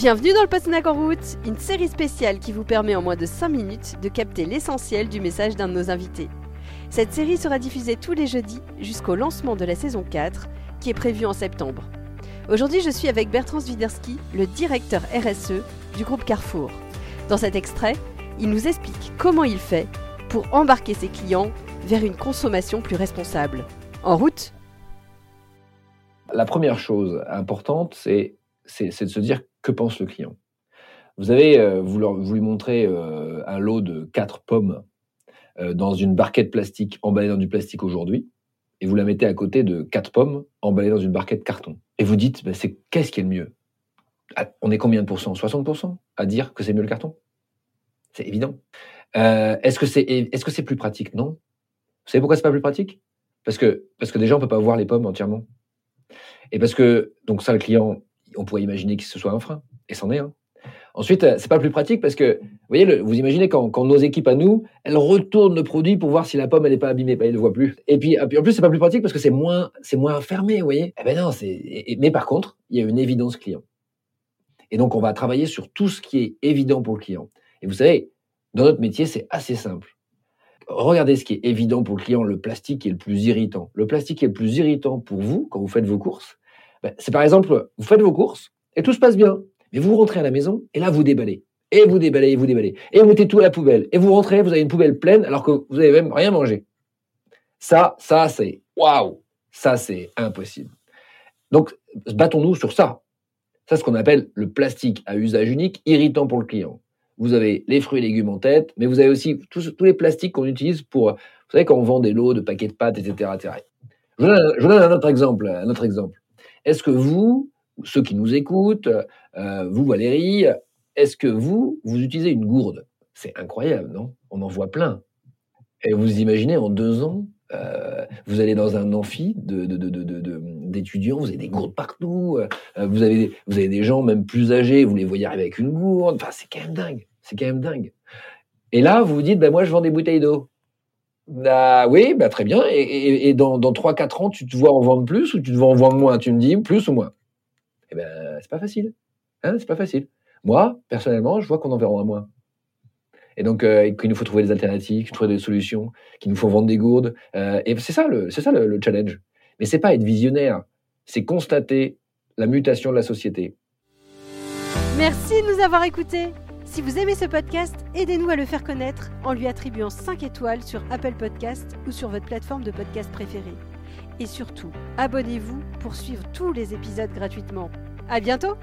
Bienvenue dans le Postnac en route, une série spéciale qui vous permet en moins de 5 minutes de capter l'essentiel du message d'un de nos invités. Cette série sera diffusée tous les jeudis jusqu'au lancement de la saison 4 qui est prévue en septembre. Aujourd'hui, je suis avec Bertrand Zwiderski, le directeur RSE du groupe Carrefour. Dans cet extrait, il nous explique comment il fait pour embarquer ses clients vers une consommation plus responsable. En route La première chose importante, c'est de se dire que pense le client? Vous avez, euh, vous, vous, lui montrez euh, un lot de 4 pommes euh, dans une barquette plastique emballée dans du plastique aujourd'hui, et vous la mettez à côté de 4 pommes emballées dans une barquette carton. Et vous dites, bah, c'est qu'est-ce qui est le mieux? Ah, On est combien de pourcents? 60% à dire que c'est mieux le carton? C'est évident. est-ce que c'est est-ce que c'est plus pratique? Non. Vous savez pourquoi c'est pas plus pratique? Parce que parce que déjà on peut pas voir les pommes entièrement. Et parce que donc ça le client on pourrait imaginer que ce soit un frein, et c'en est un. Ensuite, euh, c'est pas plus pratique parce que, vous voyez, vous imaginez quand, nos équipes à nous, elles retournent le produit pour voir si la pomme elle n'est pas abîmée, ils ne le voient plus. Et puis, en plus, c'est pas plus pratique parce que c'est moins, c'est moins fermé, vous voyez. Eh ben non. Mais par contre, il y a une évidence client. Et donc, on va travailler sur tout ce qui est évident pour le client. Et vous savez, dans notre métier, c'est assez simple. Regardez ce qui est évident pour le client, le plastique est le plus irritant. Le plastique est le plus irritant pour vous quand vous faites vos courses, ben, c'est par exemple, vous faites vos courses et tout se passe bien. Mais vous rentrez à la maison et là, vous déballez. Et vous déballez, et vous déballez. Et vous mettez tout à la poubelle. Et vous rentrez, vous avez une poubelle pleine alors que vous n'avez même rien mangé. Ça, ça, c'est waouh. Ça, c'est impossible. Donc, battons-nous sur ça. Ça, c'est ce qu'on appelle le plastique à usage unique, irritant pour le client. Vous avez les fruits et légumes en tête, mais vous avez aussi tous, tous les plastiques qu'on utilise pour, vous savez, quand on vend des lots de paquets de pâtes, etc. etc. Je, vous donne, je vous donne un autre exemple. Un autre exemple. Est-ce que vous, ceux qui nous écoutent, euh, vous Valérie, est-ce que vous, vous utilisez une gourde? C'est incroyable, non? On en voit plein. Et vous imaginez, en deux ans, euh, vous allez dans un amphi d'étudiants, vous avez des gourdes partout, euh, vous, avez, des gens même plus âgés, vous les voyez arriver avec une gourde, enfin c'est quand même dingue, c'est quand même dingue. Et là, vous vous dites, ben moi je vends des bouteilles d'eau. Bah oui, bah très bien. Et, dans, dans 3-4 ans, tu te vois en vendre plus ou tu te vois en vendre moins? Tu me dis plus ou moins? Eh ben, c'est pas facile. Hein, c'est pas facile. Moi, personnellement, je vois qu'on en verra moins. Et donc, euh, qu'il nous faut trouver des alternatives, trouver des solutions, qu'il nous faut vendre des gourdes. Euh, et c'est ça, le, c'est ça le challenge. Mais c'est pas être visionnaire, c'est constater la mutation de la société. Merci de nous avoir écoutés. Si vous aimez ce podcast, aidez-nous à le faire connaître en lui attribuant 5 étoiles sur Apple Podcast ou sur votre plateforme de podcast préférée. Et surtout, abonnez-vous pour suivre tous les épisodes gratuitement. À bientôt!